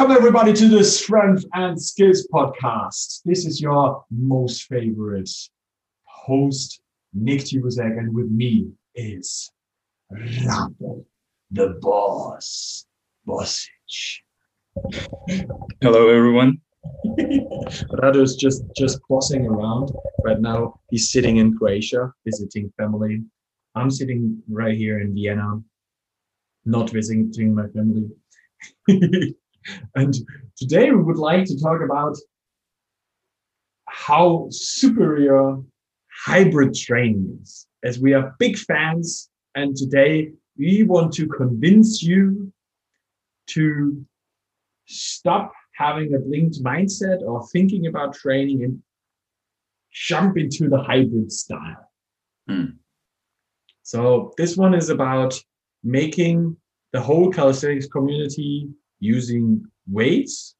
Welcome, everybody, to the Strength and Skills Podcast. This is your most favorite host, Nick Tibusek, and with me is Rumble, the boss, Bossage. Hello, everyone. Rado's just just bossing around right now. He's sitting in Croatia visiting family. I'm sitting right here in Vienna, not visiting my family. and today we would like to talk about how superior hybrid training is, as we are big fans. And today we want to convince you to stop having a blinked mindset or thinking about training and jump into the hybrid style. Mm. So this one is about making the whole calisthenics community using weights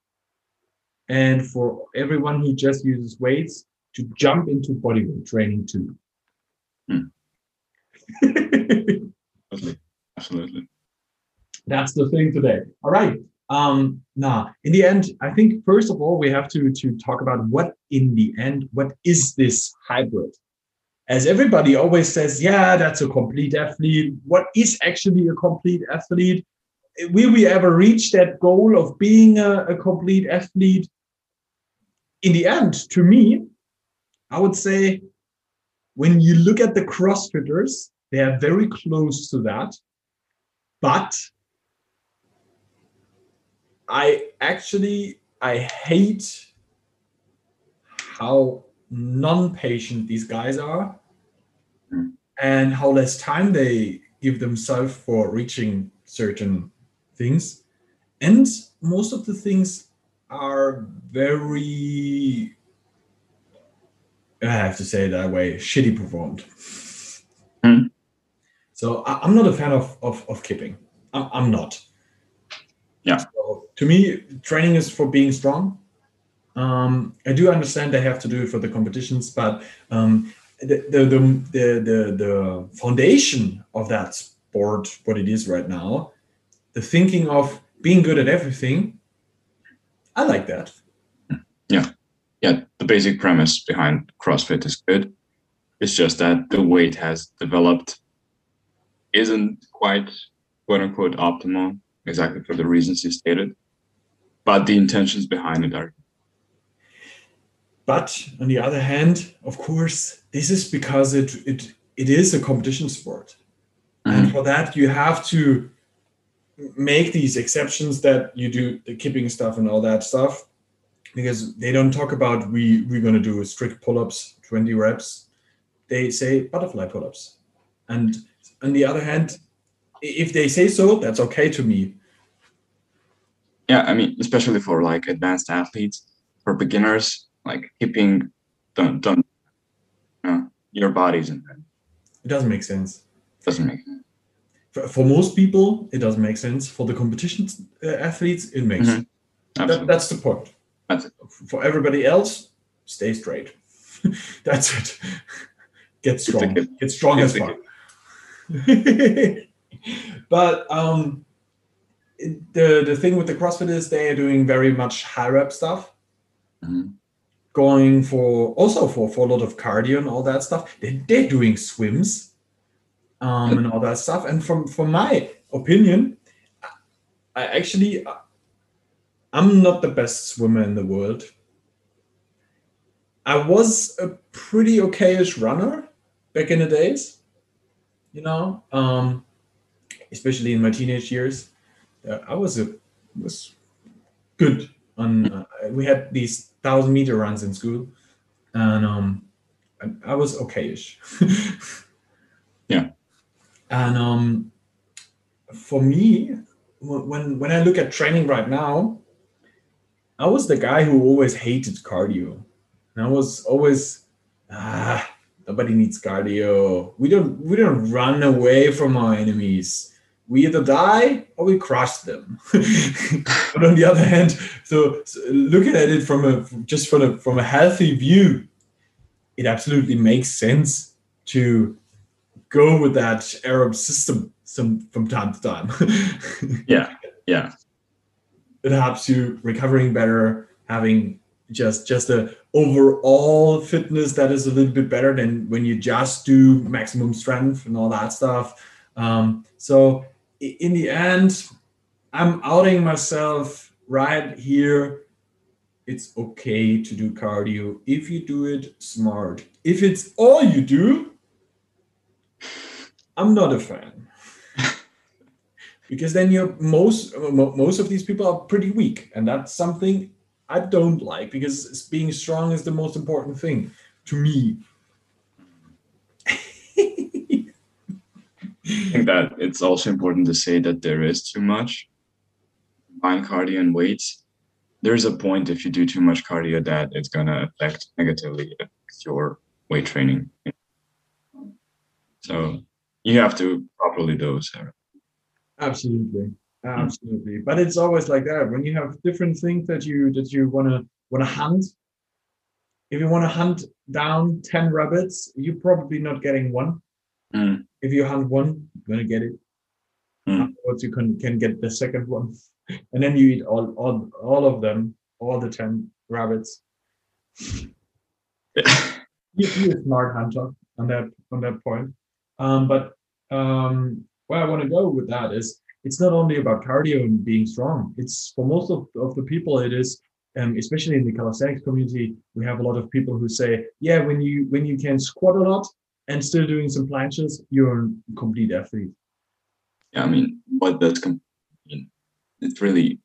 and for everyone who just uses weights to jump into bodyweight training too. Mm. absolutely. absolutely. That's the thing today. All right. Um, now, in the end, I think first of all we have to to talk about what in the end what is this hybrid? As everybody always says, yeah, that's a complete athlete. What is actually a complete athlete? Will we ever reach that goal of being a, a complete athlete? In the end, to me, I would say when you look at the CrossFitters, they are very close to that. But I actually I hate how non-patient these guys are Mm. and how less time they give themselves for reaching certain things. And most of the things are very I have to say it that way, shitty performed. Mm. So I, I'm not a fan of of, of kipping. I'm, I'm not. Yeah. So to me, training is for being strong. Um, I do understand they have to do it for the competitions, but um, the, the, the, the, the foundation of that sport, what it is right now, the thinking of being good at everything, I like that. Yeah. Yeah. The basic premise behind CrossFit is good. It's just that the weight has developed isn't quite quote unquote optimal exactly for the reasons you stated. But the intentions behind it are But on the other hand, of course, this is because it it it is a competition sport, and Mhm. for that you have to make these exceptions that you do the kipping stuff and all that stuff, because they don't talk about we we're gonna do strict pull-ups, twenty reps. They say butterfly pull-ups, and on the other hand, if they say so, that's okay to me. yeah, I mean, especially for like advanced athletes, for beginners, like kipping don't don't you know, your body's in there. It doesn't make sense. Doesn't make sense. For, for most people, it doesn't make sense. For the competition uh, athletes, it makes Mhm. sense. That, that's the point. That's it. For everybody else, stay straight. that's it. Get strong. Get strong get as fuck. but um, the the thing with the CrossFit is they are doing very much high rep stuff, Mhm. going for also for for a lot of cardio and all that stuff. They they're doing swims, um, and all that stuff. And from from my opinion, I actually I'm not the best swimmer in the world. I was a pretty okayish runner back in the days, you know, um, especially in my teenage years. Uh, I was a was good on. Uh, we had these thousand meter runs in school, and um, I, I was okayish. Yeah. And um, for me, when when I look at training right now, I was the guy who always hated cardio. And I was always ah nobody needs cardio. We don't we don't run away from our enemies. We either die or we crush them. but on the other hand, so, so looking at it from a just from a from a healthy view, it absolutely makes sense to go with that Arab system some from time to time. Yeah, yeah. it helps you recovering better, having just just a overall fitness that is a little bit better than when you just do maximum strength and all that stuff. Um, so in the end, I'm outing myself right here. It's okay to do cardio if you do it smart. If it's all you do, I'm not a fan. because then you're most most of these people are pretty weak and that's something I don't like because being strong is the most important thing to me. I think that it's also important to say that there is too much combined cardio and weights. There's a point if you do too much cardio that it's gonna affect negatively your weight training. So you have to properly dose. Absolutely. Mm. Absolutely. Absolutely. But it's always like that. When you have different things that you that you wanna wanna hunt, if you want to hunt down 10 rabbits, you're probably not getting one. Mm. If you hunt one, you're gonna get it. Mm. Afterwards you can can get the second one. And then you eat all all all of them, all the 10 rabbits. you, you're a smart hunter on that on that point. Um, but um, where I want to go with that is it's not only about cardio and being strong. It's for most of, of the people, it is, um, especially in the calisthenics community, we have a lot of people who say, yeah, when you when you can squat a lot and still doing some planches, you're a complete athlete. Yeah, I mean, what does com- mean, it's really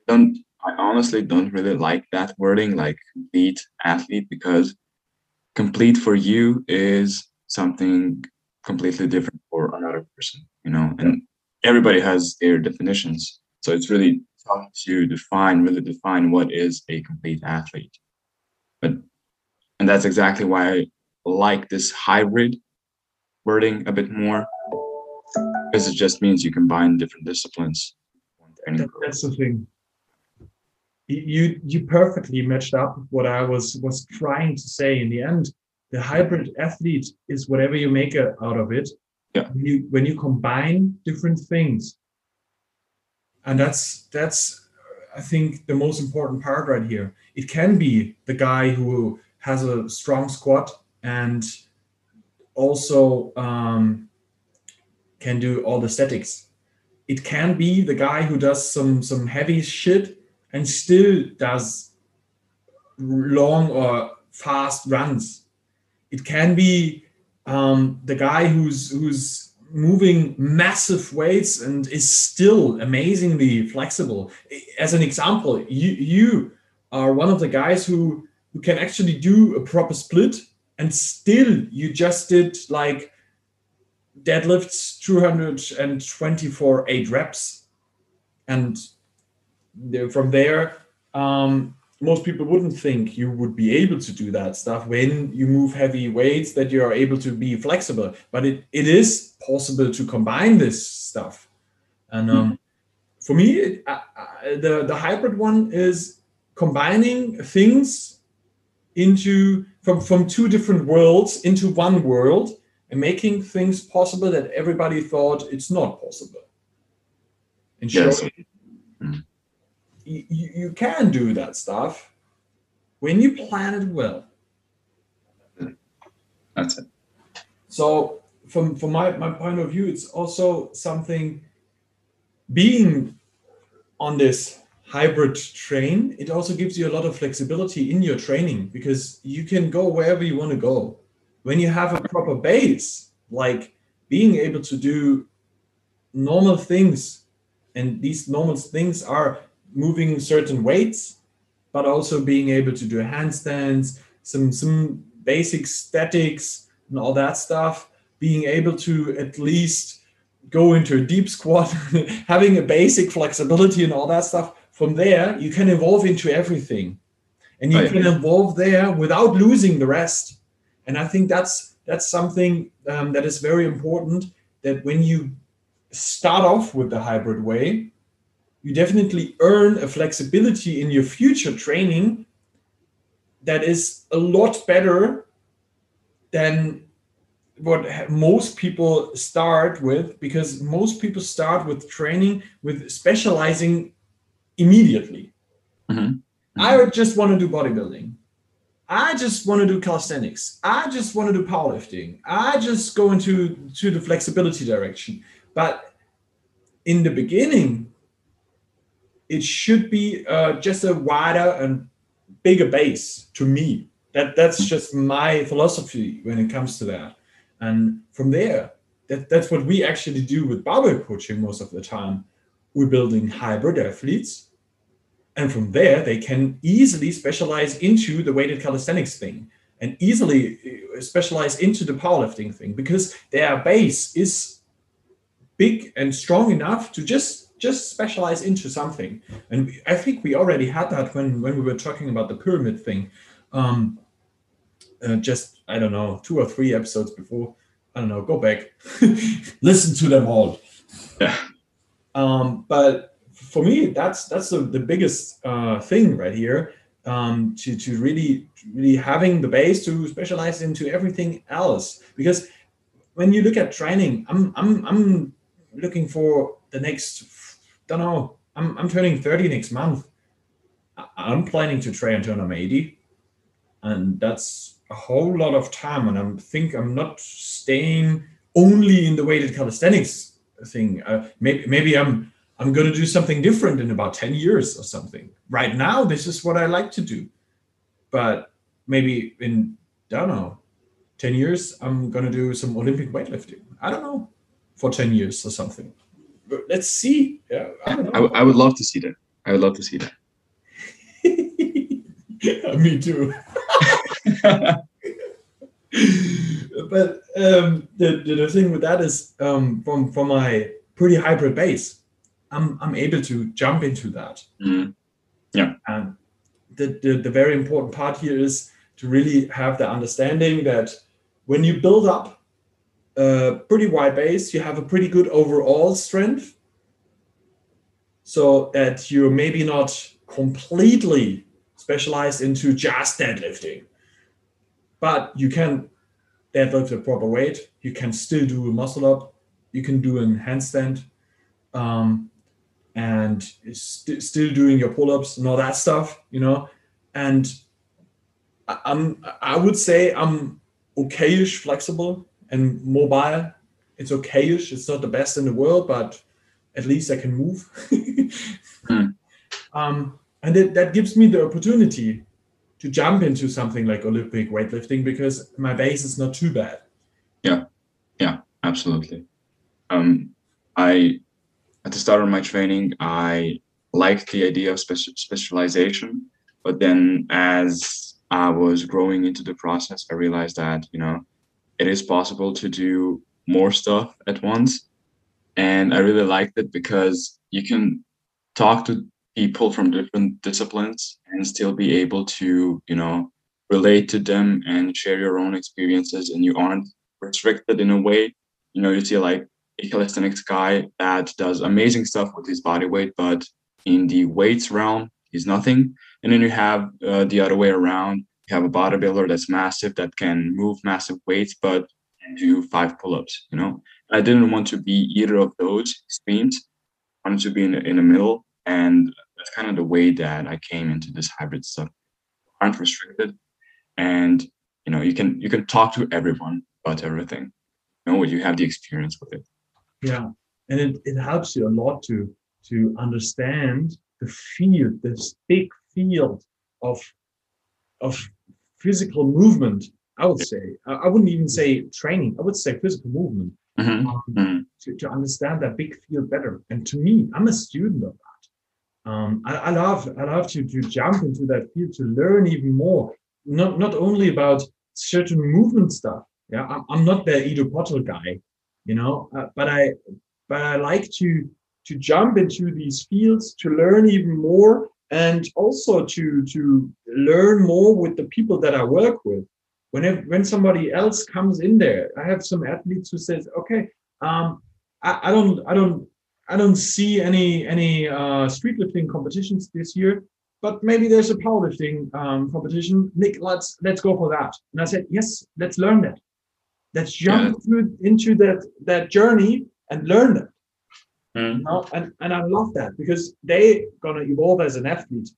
I don't I honestly don't really like that wording, like complete athlete, because complete for you is something completely different for another person, you know, and everybody has their definitions. So it's really tough to define, really define what is a complete athlete. But and that's exactly why I like this hybrid wording a bit more. Because it just means you combine different disciplines. That, that's the thing. You you perfectly matched up what I was was trying to say in the end. The hybrid athlete is whatever you make out of it. Yeah. when you when you combine different things. And that's that's i think the most important part right here. It can be the guy who has a strong squat and also um, can do all the statics. It can be the guy who does some some heavy shit and still does long or fast runs it can be um, the guy who's who's moving massive weights and is still amazingly flexible. As an example, you you are one of the guys who who can actually do a proper split and still you just did like deadlifts 224 eight reps and from there um, most people wouldn't think you would be able to do that stuff when you move heavy weights that you are able to be flexible. But it, it is possible to combine this stuff. And um, for me it, uh, uh, the, the hybrid one is combining things into from, from two different worlds into one world and making things possible that everybody thought it's not possible. And Yes. You, you can do that stuff when you plan it well. That's it. So from from my, my point of view, it's also something being on this hybrid train, it also gives you a lot of flexibility in your training because you can go wherever you want to go. When you have a proper base, like being able to do normal things, and these normal things are moving certain weights, but also being able to do handstands, some some basic statics and all that stuff, being able to at least go into a deep squat, having a basic flexibility and all that stuff. From there, you can evolve into everything. And you can evolve there without losing the rest. And I think that's that's something um, that is very important that when you start off with the hybrid way, you definitely earn a flexibility in your future training that is a lot better than what most people start with because most people start with training with specializing immediately. Mhm. I just want to do bodybuilding. I just want to do calisthenics. I just want to do powerlifting. I just go into to the flexibility direction. But in the beginning, it should be uh, just a wider and bigger base to me. That that's just my philosophy when it comes to that. And from there, that, that's what we actually do with barbell coaching most of the time. We're building hybrid athletes and from there, they can easily specialize into the weighted calisthenics thing and easily uh, specialize into the powerlifting thing because their base is big and strong enough to just just specialize into something. And I think we already had that when when we were talking about the pyramid thing. Um, uh, just I don't know two or three episodes before. I don't know. Go back, listen to them all. Yeah. Um, but for me, that's that's the, the biggest uh, thing right here. Um, to to really really having the base to specialize into everything else. Because when you look at training, I'm I'm I'm looking for the next. Don't know. I'm I'm turning 30 next month. I'm planning to train until I'm 80, and that's a whole lot of time. And I think I'm not staying only in the weighted calisthenics thing. Uh, maybe maybe I'm I'm going to do something different in about 10 years or something. Right now, this is what I like to do. But maybe in, I don't know, 10 years, I'm going to do some Olympic weightlifting. I don't know, for 10 years or something. But let's see. Yeah, I don't I, know. would love to see that. I would love to see that. Me too. but um, the, the, the thing with that is um, from, from my pretty hybrid base, I'm, I'm able to jump into that. Mm, And the, the, the very important part here is to really have the understanding that when you build up a pretty wide base, you have a pretty good overall strength. So that you're maybe not completely specialized into just deadlifting, but you can deadlift a proper weight. You can still do a muscle up. You can do a handstand. Um, and st- still doing your pull-ups and all that stuff, you know. And I- I'm I would say I'm okayish flexible and mobile. It's okayish. It's not the best in the world, but at least I can move. Hmm. um, and it, that gives me the opportunity to jump into something like Olympic weightlifting because my base is not too bad. Yeah, yeah, absolutely. Um, I at the start of my training, I liked the idea of speci- specialization, but then as I was growing into the process, I realized that you know it is possible to do more stuff at once, and I really liked it because you can talk to people from different disciplines and still be able to you know relate to them and share your own experiences, and you aren't restricted in a way you know, you see like a calisthenics guy that does amazing stuff with his body weight, but in the weights realm, he's nothing. And then you have uh, the other way around. You have a bodybuilder that's massive that can move massive weights, but do five pull-ups. You know, I didn't want to be either of those extremes. I wanted to be in the, in the middle, and that's kind of the way that I came into this hybrid stuff. Aren't restricted, and you know, you can you can talk to everyone about everything you know you have the experience with it Yeah, and it, it helps you a lot to to understand the field, this big field of of physical movement. I would say I, wouldn't even say training. I would say physical movement Mhm, um, mhm. to, to understand that big field better. And to me, I'm a student of that. Um, I, I love I love to to jump into that field to learn even more. Not not only about certain movement stuff. Yeah, I'm, I'm not the Ido Portal guy, you know, uh, but I but I like to to jump into these fields to learn even more and also to to learn more with the people that I work with. Whenever when somebody else comes in there, I have some athletes who says, okay, um, I, I don't I don't I don't see any any uh, street lifting competitions this year, but maybe there's a powerlifting um, competition. Nick, let's let's go for that. And I said, yes, let's learn that. Let's jump through into that that journey and learn that. Mm. You know? and, and I love that because they're gonna evolve as an athlete.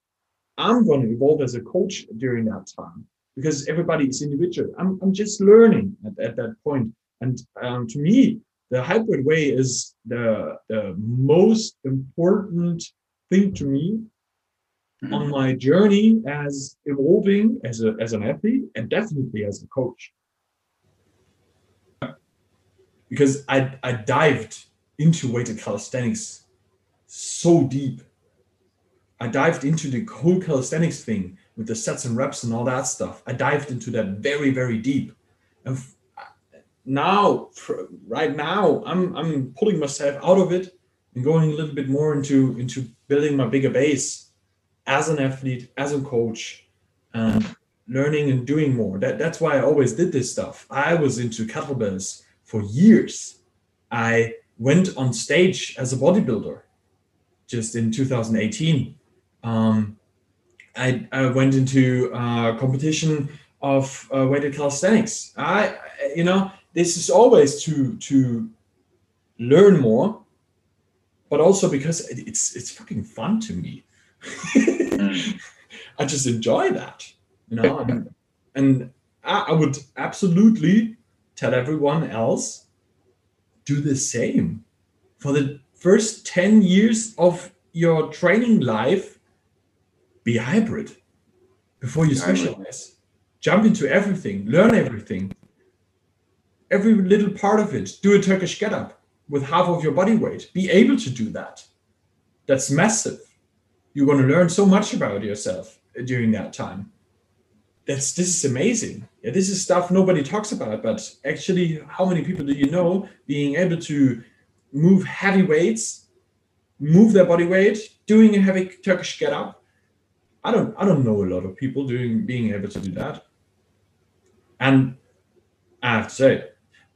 I'm gonna evolve as a coach during that time because everybody is individual. I'm, I'm just learning at, at that point. And um, to me, the hybrid way is the, the most important thing to me Mhm. on my journey as evolving as a as an athlete and definitely as a coach. Because I I dived into weighted calisthenics so deep. I dived into the whole calisthenics thing with the sets and reps and all that stuff. I dived into that very very deep, and now right now I'm I'm pulling myself out of it and going a little bit more into into building my bigger base as an athlete, as a coach, and learning and doing more. That, that's why I always did this stuff. I was into kettlebells for years. I went on stage as a bodybuilder just in 2018. Um, I, I went into uh, competition of uh, weighted calisthenics. I, you know, this is always to to learn more, but also because it's it's fucking fun to me. I just enjoy that, you know. And, and I, I would absolutely tell everyone else do the same. For the first 10 years of your training life, be hybrid before you specialize. Jump into everything, learn everything. Every little part of it. Do a Turkish get up with half of your body weight. Be able to do that. That's massive you're going to learn so much about yourself during that time that's this is amazing yeah, this is stuff nobody talks about but actually how many people do you know being able to move heavy weights move their body weight doing a heavy turkish get up i don't i don't know a lot of people doing being able to do that. And i have to say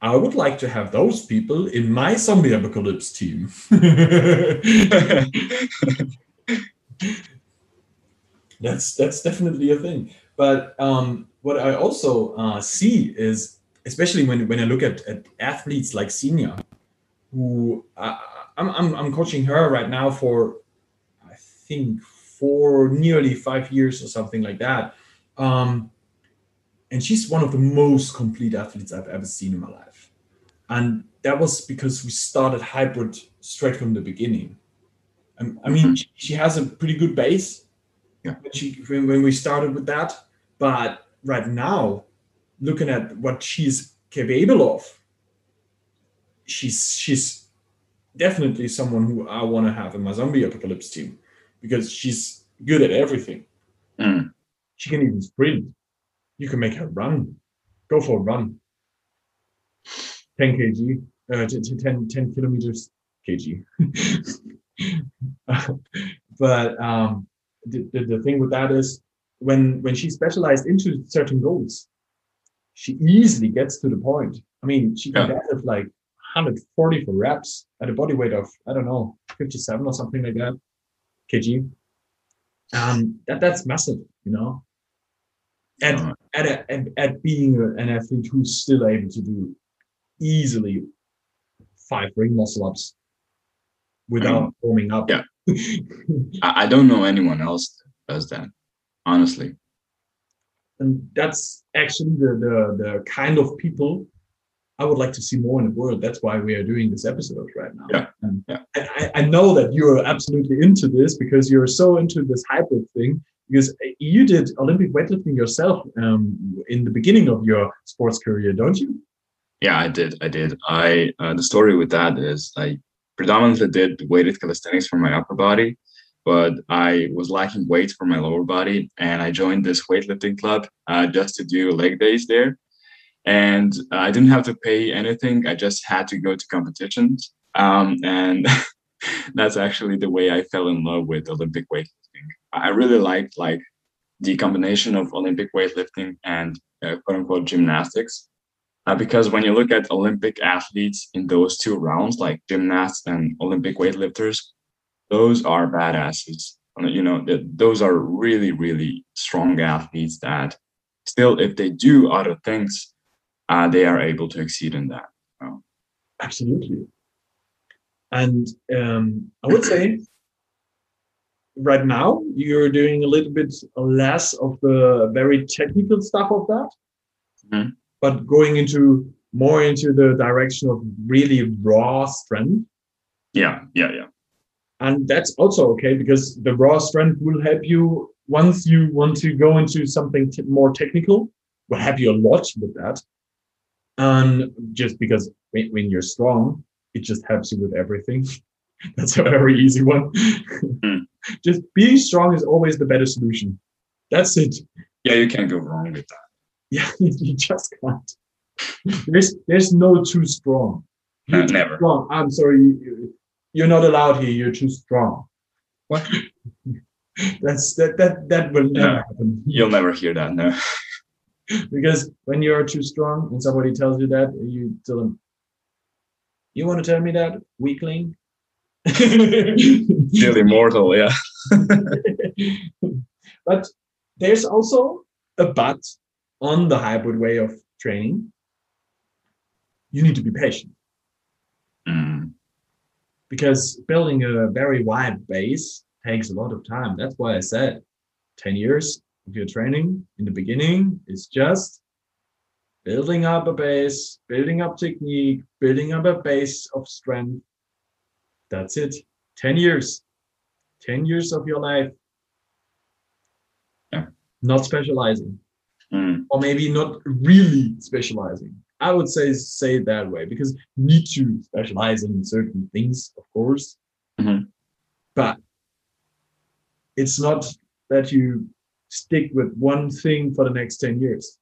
i would like to have those people in my zombie apocalypse team. That's that's definitely a thing. But um, what i also uh, see is especially when, when i look at, at athletes like senior who uh, I'm, I'm, I'm coaching her right now for i think for nearly five years or something like that um, and she's one of the most complete athletes i've ever seen in my life and that was because we started hybrid straight from the beginning um, I mean, Mhm. she, she has a pretty good base. Yeah. When she when, when we started with that, but right now, looking at what she's capable of, she's she's definitely someone who I want to have in my zombie apocalypse team because she's good at everything. Mm. She can even sprint. You can make her run, go for a run. 10 kg, uh, t- t- 10, 10 kilometers kg. but um, the, the, the thing with that is when when she specialized into certain goals, she easily gets to the point. I mean, she can Yeah. deadlift like 140 for reps at a body weight of I don't know 57 or something like that kg. Um, that that's massive, you know. And Uh, at, a, at at being an athlete who's still able to do easily five ring muscle ups without warming up. Yeah. I, I don't know anyone else that does that, honestly. and that's actually the, the the kind of people I would like to see more in the world. That's why we are doing this episode right now. Yeah, And yeah. I, I- I know that you're absolutely into this because you're so into this hybrid thing. Because you did Olympic weightlifting yourself um, in the beginning of your sports career, don't you? Yeah, I did. I did. I uh, the story with that is I predominantly did weighted calisthenics for my upper body, but I was lacking weight for my lower body, and I joined this weightlifting club uh, just to do leg days there. And I didn't have to pay anything. I just had to go to competitions, um, and that's actually the way I fell in love with Olympic weightlifting. I really liked like the combination of Olympic weightlifting and uh, quote unquote gymnastics. Uh, because when you look at Olympic athletes in those two rounds, like gymnasts and Olympic weightlifters, those are badasses. Uh, You know, th- those are really, really strong athletes that still, if they do other things, uh, they are able to exceed in that. Absolutely. And um, I would say right now you're doing a little bit less of the very technical stuff of that, Mhm. but going into more into the direction of really raw strength. Yeah, yeah, yeah. And that's also okay because the raw strength will help you once you want to go into something t- more technical, will help you a lot with that. And just because when, when you're strong, it just helps you with everything. That's a very easy one. Mm. just being strong is always the better solution. That's it. Yeah, you can't go wrong with that. Yeah, you just can't. There's there's no too strong. Uh, too never. strong. I'm sorry, you, you're not allowed here. You're too strong. What? That's that that that will never happen. You'll never hear that. No. because when you're too strong and somebody tells you that, you tell them, "You want to tell me that, weakling?" Still immortal. Yeah. but there's also a but on the hybrid way of training. You need to be patient. Because building a very wide base takes a lot of time. That's why I said 10 years of your training in the beginning is just building up a base, building up technique, building up a base of strength. That's it. 10 years. 10 years of your life. Yeah. Not specializing Mm. or maybe not really specializing. I would say say it that way because you need to specialize in certain things, of course. Mhm. But it's not that you stick with one thing for the next 10 years,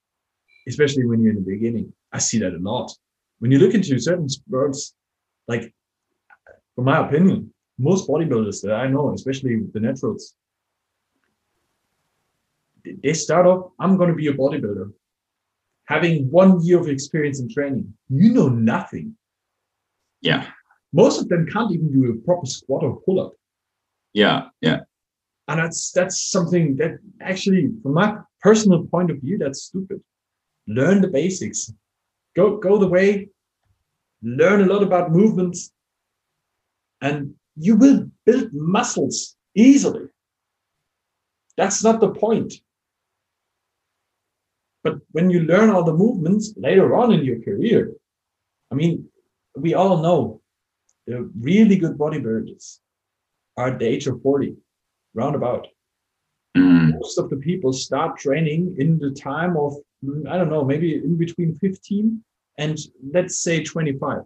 especially when you're in the beginning. I see that a lot. When you look into certain sports, like from my opinion, most bodybuilders that I know, especially the naturals, they- they start off, I'm going to be a bodybuilder. Having one year of experience in training, you know nothing. Yeah. Most of them can't even do a proper squat or pull up. Yeah. Yeah. And that's that's something that actually, from my personal point of view, that's stupid. Learn the basics. Go go the way, learn a lot about movements, and you will build muscles easily. That's not the point. But when you learn all the movements later on in your career, I mean, we all know the really good bodybuilders are at the age of 40, roundabout. Mm. Most of the people start training in the time of, mm, I don't know, maybe in between 15 and let's say 25,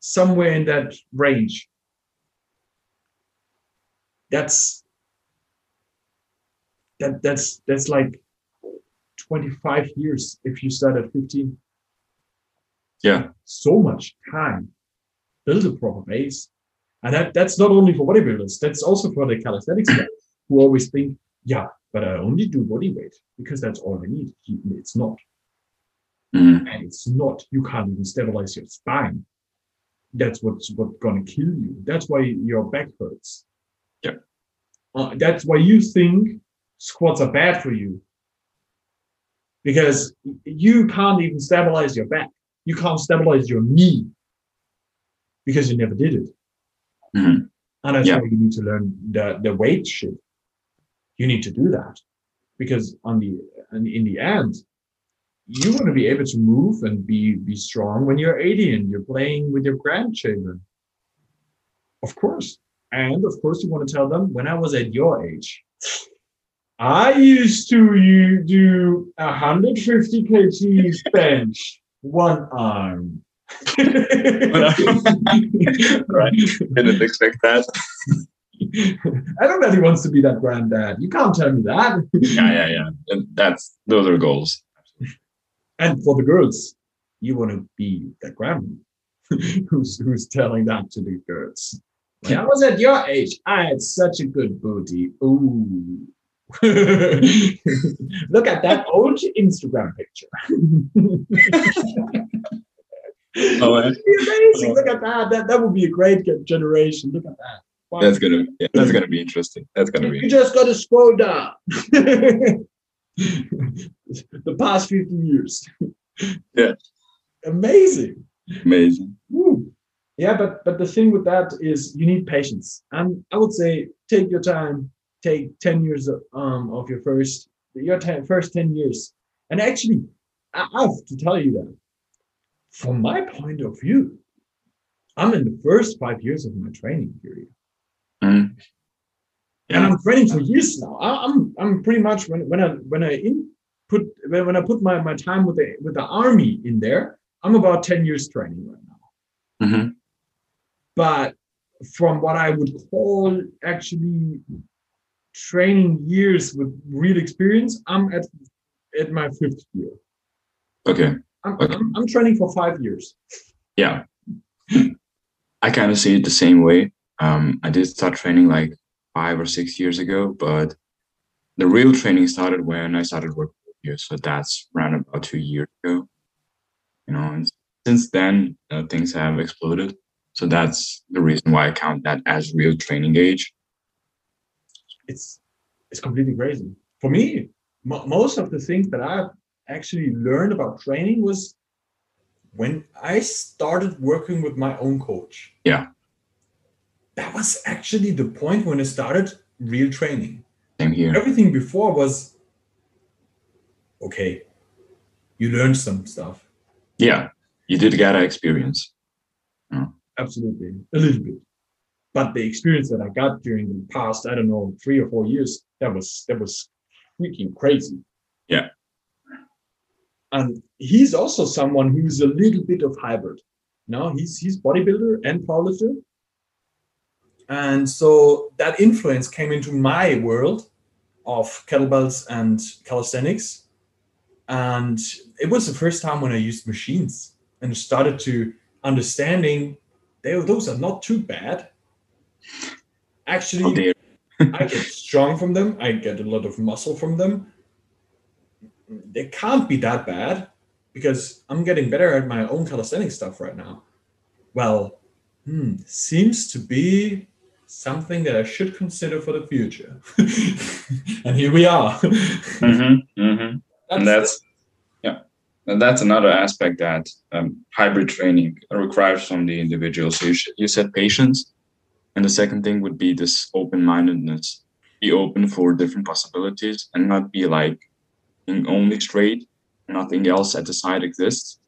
somewhere in that range. That's that that's that's like 25 years if you start at 15 Yeah. so much time build a proper base. And that, that's not only for bodybuilders that's also for the calisthenics guys who always think yeah but i only do body weight because that's all i need. It's not. Mm. and it's not. You can't even stabilize your spine. That's what's what's gonna kill you. That's why your back hurts. Yeah. uh, that's why you think squats are bad for you because you can't even stabilize your back you can't stabilize your knee because you never did it Mhm. and that's Yeah. why you need to learn the the weight shift. you need to do that because on the in, in the end you want to be able to move and be be strong when you're 80 and you're playing with your grandchildren of course and of course you want to tell them when i was at your age i used to you do 150 kgs bench one arm Right. Didn't expect that. everybody wants to be that granddad you can't tell me that Yeah. Yeah. Yeah. And that's those are goals. And for the girls, you want to be the grandma who's who's telling that to the girls. When I was at your age, I had such a good booty. Ooh. Look at that old Instagram picture. Oh, eh? be amazing. Look at that. That that would be a great generation. Look at that. Wow. That's gonna. Yeah, that's gonna be interesting. That's gonna You be. You just got to scroll down. the past 50 years. Yeah. Amazing. Amazing. Woo. yeah, but but the thing with that is you need patience, and I would say take your time. Take ten years of, um, of your first your ten, first ten years, and actually, I have to tell you that from my point of view, I'm in the first five years of my training period. Mm. and I'm training for years now. I, I'm I'm pretty much when when I when I input when, when I put my, my time with the with the army in there, I'm about 10 years training right now. hmm But from what I would call actually training years with real experience, I'm at at my fifth year. Okay. I'm, Okay. I'm, I'm training for five years. Yeah. I kind of see it the same way. Um, I did start training like five or six years ago, but the real training started when I started working you. So that's around about two years ago. You know, and since then uh, things have exploded. So that's the reason why I count that as real training age. It's it's completely crazy for me. Mo most of the things that I've actually learned about training was when I started working with my own coach. Yeah. That was actually the point when I started real training. Same here. Everything before was okay. You learned some stuff. Yeah, you did get an experience. Absolutely. A little bit. But the experience that I got during the past, I don't know, three or four years, that was that was freaking crazy. Yeah. And he's also someone who's a little bit of hybrid. No, he's he's bodybuilder and powerlifter. And so that influence came into my world of kettlebells and calisthenics. And it was the first time when I used machines and started to understanding they, those are not too bad. Oh, Actually, dear. I get strong from them. I get a lot of muscle from them. They can't be that bad because I'm getting better at my own calisthenics stuff right now. Well, hmm, seems to be something that I should consider for the future. and here we are. Mm-hmm, mm-hmm. and that's yeah and that's another aspect that um, hybrid training requires from the individual so you, sh- you said patience and the second thing would be this open-mindedness be open for different possibilities and not be like only straight nothing else at the side exists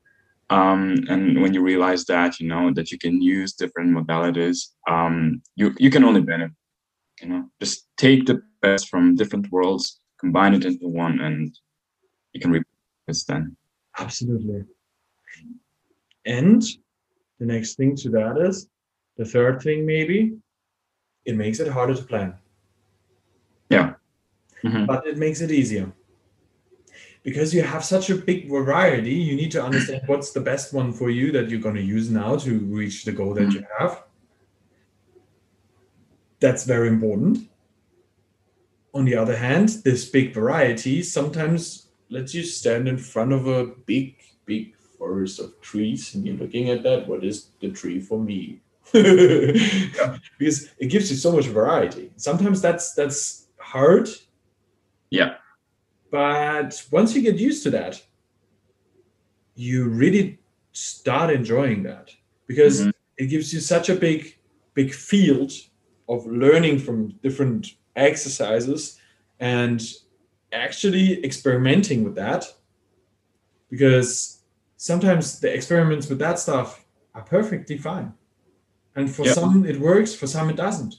um, and when you realize that you know that you can use different modalities um, you, you can only benefit you know just take the best from different worlds combine it into one and you can reap this then. Absolutely. And the next thing to that is the third thing, maybe it makes it harder to plan, Mhm. but it makes it easier. Because you have such a big variety, you need to understand what's the best one for you that you're going to use now to reach the goal that you have. That's very important. On the other hand, this big variety sometimes lets you stand in front of a big, big forest of trees and you're looking at that. What is the tree for me? Because it gives you so much variety. Sometimes that's that's hard, Yeah. but once you get used to that, you really start enjoying that because Mhm. it gives you such a big, big field of learning from different exercises and actually experimenting with that. Because sometimes the experiments with that stuff are perfectly fine. And for Yeah. some it works, for some it doesn't.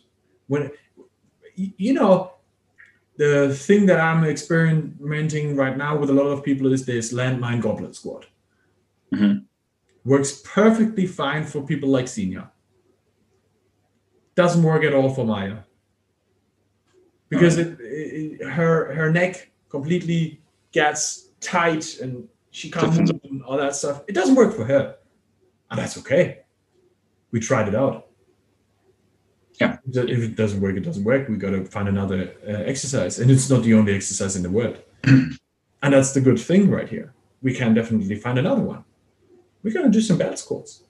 When you know, the thing that I'm experimenting right now with a lot of people is this landmine goblet squat. Mhm. Works perfectly fine for people like Senior. Doesn't work at all for Maya. Because it, it, her her neck completely gets tight and she can't move and all that stuff. It doesn't work for her. And that's okay. We tried it out. Yeah. If it doesn't work, it doesn't work. We got to find another uh, exercise. And it's not the only exercise in the world. and that's the good thing right here. We can definitely find another one. We're going to do some belt squats.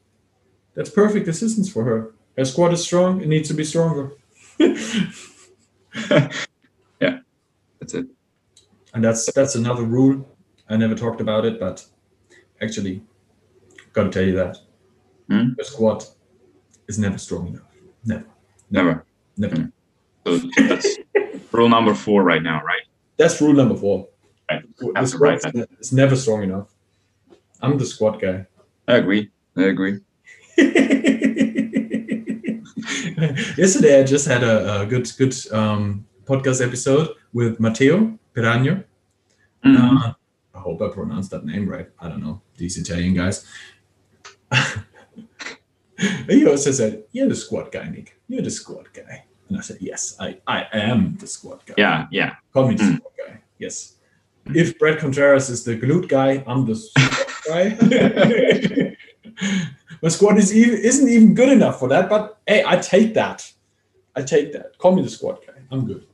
That's perfect assistance for her. Her squat is strong. It needs to be stronger. yeah, that's it. and that's that's another rule. I never talked about it, but actually, got to tell you that Hmm? the squat is never strong enough. Never. Never. Never. Mm. So that's rule number four right now, right? That's rule number four. Right. The Have to write squat that. is never strong enough. I'm the squat guy. I agree. I agree. Yesterday, I just had a, a good good um, podcast episode with Matteo Peragno. Mhm. Uh, I hope I pronounced that name right. I don't know these Italian guys. he also said, "You're the squad guy, Nick. You're the squad guy." And I said, "Yes, I, I am the squad guy. yeah, yeah. Call me the Mm. squat guy. Yes. If Bret Contreras is the glute guy, I'm the squad guy. My squad is even, isn't even good enough for that, but hey, I take that. I take that. Call me the squat guy. I'm good.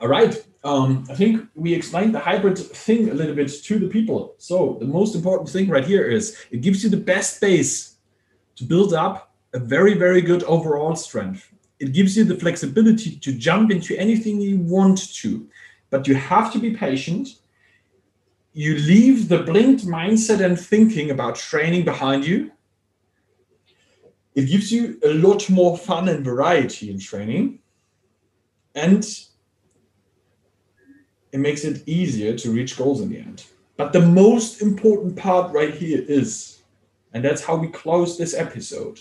All right. Um, I think we explained the hybrid thing a little bit to the people. So the most important thing right here is it gives you the best base to build up a very, very good overall strength. It gives you the flexibility to jump into anything you want to, but you have to be patient. You leave the blinked mindset and thinking about training behind you. It gives you a lot more fun and variety in training. And it makes it easier to reach goals in the end. But the most important part right here is, and that's how we close this episode.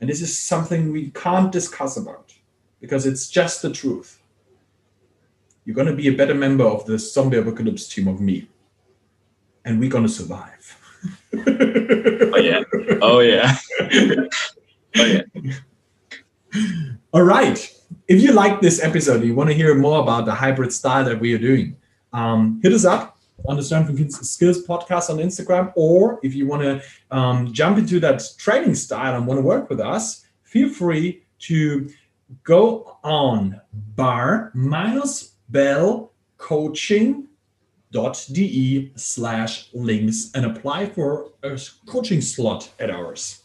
And this is something we can't discuss about because it's just the truth. You're going to be a better member of the zombie apocalypse team of me. And we're going to survive. Oh yeah. Oh yeah. oh yeah. All right. If you like this episode, you want to hear more about the hybrid style that we are doing, um, hit us up on the Strength Skills podcast on Instagram. Or if you want to um, jump into that training style and want to work with us, feel free to go on bar minus bell coaching dot de slash links and apply for a coaching slot at ours.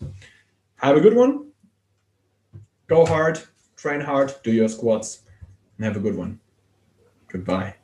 Have a good one. Go hard, train hard, do your squats, and have a good one. Goodbye.